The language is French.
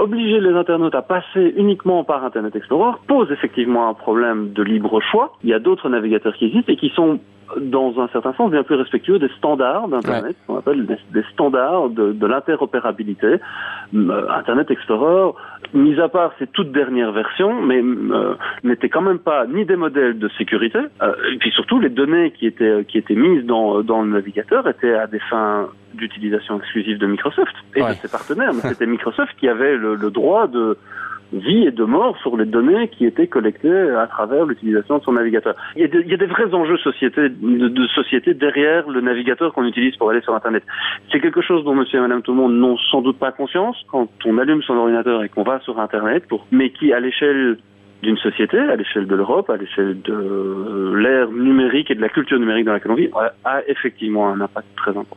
obliger les internautes à passer uniquement par Internet Explorer pose effectivement un problème de libre choix. Il y a d'autres navigateurs qui existent et qui sont dans un certain sens bien plus respectueux des standards d'Internet, qu'on appelle des, standards de, de l'interopérabilité. Euh, Internet Explorer, mis à part ses toutes dernières versions, mais euh, n'était quand même pas ni des modèles de sécurité, euh, et puis surtout les données qui étaient qui étaient mises dans dans le navigateur étaient à des fins d'utilisation exclusive de Microsoft et de ses partenaires. Mais c'était Microsoft qui avait le, le droit de vie et de mort sur les données qui étaient collectées à travers l'utilisation de son navigateur. Il y a, des vrais enjeux société, de, de, société derrière le navigateur qu'on utilise pour aller sur Internet. C'est quelque chose dont monsieur et madame tout le monde n'ont sans doute pas conscience quand on allume son ordinateur et qu'on va sur Internet, pour, mais qui, à l'échelle d'une société, à l'échelle de l'Europe, à l'échelle de l'ère numérique et de la culture numérique dans laquelle on vit, a effectivement un impact très important.